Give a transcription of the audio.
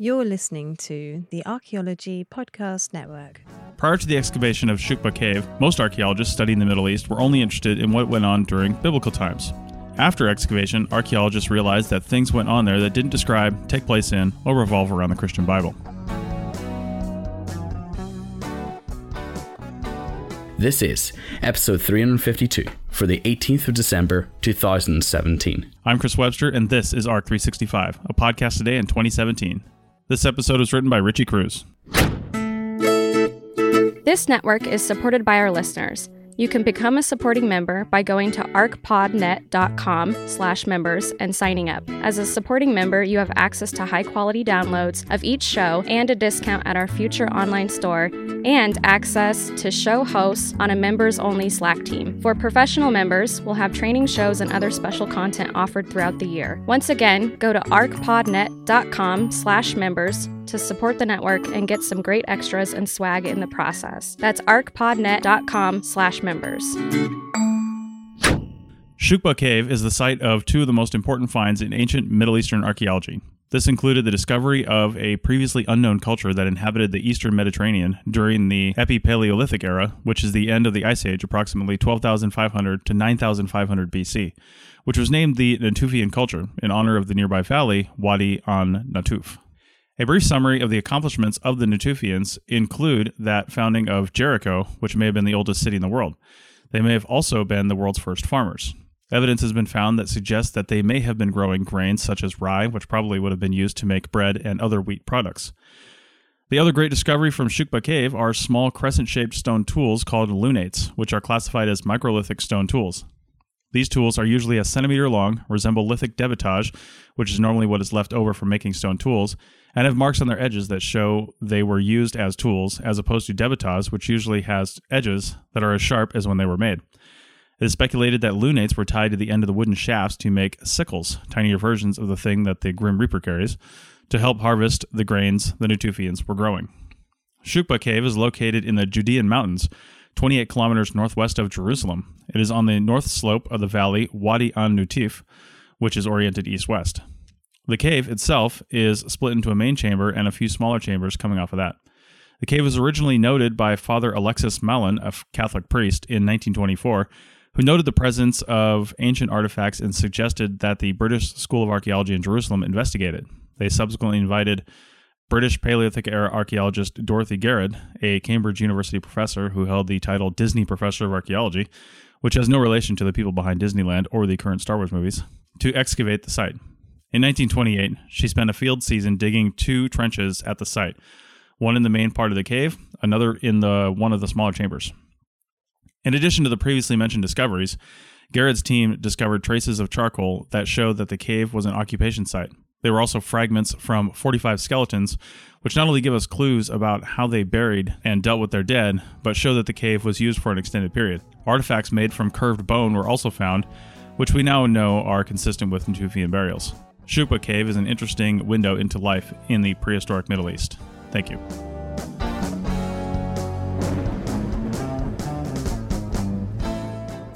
You're listening to the Archaeology Podcast Network. Prior to the excavation of Shuqba Cave, most archaeologists studying the Middle East were only interested in what went on during biblical times. After excavation, archaeologists realized that things went on there that didn't describe, take place in, or revolve around the Christian Bible. This is episode 352 for the 18th of December 2017. I'm Chris Webster, and this is ARC 365, a podcast today in 2017. This episode was written by Richie Cruz. This network is supported by our listeners. You can become a supporting member by going to arcpodnet.com slash members and signing up. As a supporting member, you have access to high-quality downloads of each show and a discount at our future online store and access to show hosts on a members-only Slack team. For professional members, we'll have training shows and other special content offered throughout the year. Once again, go to arcpodnet.com slash members to support the network and get some great extras and swag in the process. That's arcpodnet.com slash members. Shuqba Cave is the site of two of the most important finds in ancient Middle Eastern archaeology. This included the discovery of a previously unknown culture that inhabited the eastern Mediterranean during the Epipaleolithic era, which is the end of the Ice Age, approximately 12,500 to 9,500 BC, which was named the Natufian culture in honor of the nearby valley Wadi an Natuf. A brief summary of the accomplishments of the Natufians include that founding of Jericho, which may have been the oldest city in the world. They may have also been the world's first farmers. Evidence has been found that suggests that they may have been growing grains such as rye, which probably would have been used to make bread and other wheat products. The other great discovery from Shuqba Cave are small crescent shaped stone tools called lunates, which are classified as microlithic stone tools. These tools are usually a centimeter long, resemble lithic debitage, which is normally what is left over from making stone tools, and have marks on their edges that show they were used as tools, as opposed to debitage, which usually has edges that are as sharp as when they were made. It is speculated that lunates were tied to the end of the wooden shafts to make sickles, tinier versions of the thing that the Grim Reaper carries, to help harvest the grains the Natufians were growing. Shuqba Cave is located in the Judean Mountains, 28 kilometers northwest of Jerusalem. It is on the north slope of the valley Wadi an Natuf, which is oriented east west. The cave itself is split into a main chamber and a few smaller chambers coming off of that. The cave was originally noted by Father Alexis Mallon, a Catholic priest, in 1924, who noted the presence of ancient artifacts and suggested that the British School of Archaeology in Jerusalem investigate it. They subsequently invited British Paleolithic era archaeologist Dorothy Garrod, a Cambridge University professor who held the title Disney Professor of Archaeology, which has no relation to the people behind Disneyland or the current Star Wars movies, to excavate the site. In 1928, she spent a field season digging two trenches at the site, one in the main part of the cave, another in the one of the smaller chambers. In addition to the previously mentioned discoveries, Garrod's team discovered traces of charcoal that showed that the cave was an occupation site. There were also fragments from 45 skeletons, which not only give us clues about how they buried and dealt with their dead, but show that the cave was used for an extended period. Artifacts made from curved bone were also found, which we now know are consistent with Natufian burials. Shuqba Cave is an interesting window into life in the prehistoric Middle East. Thank you.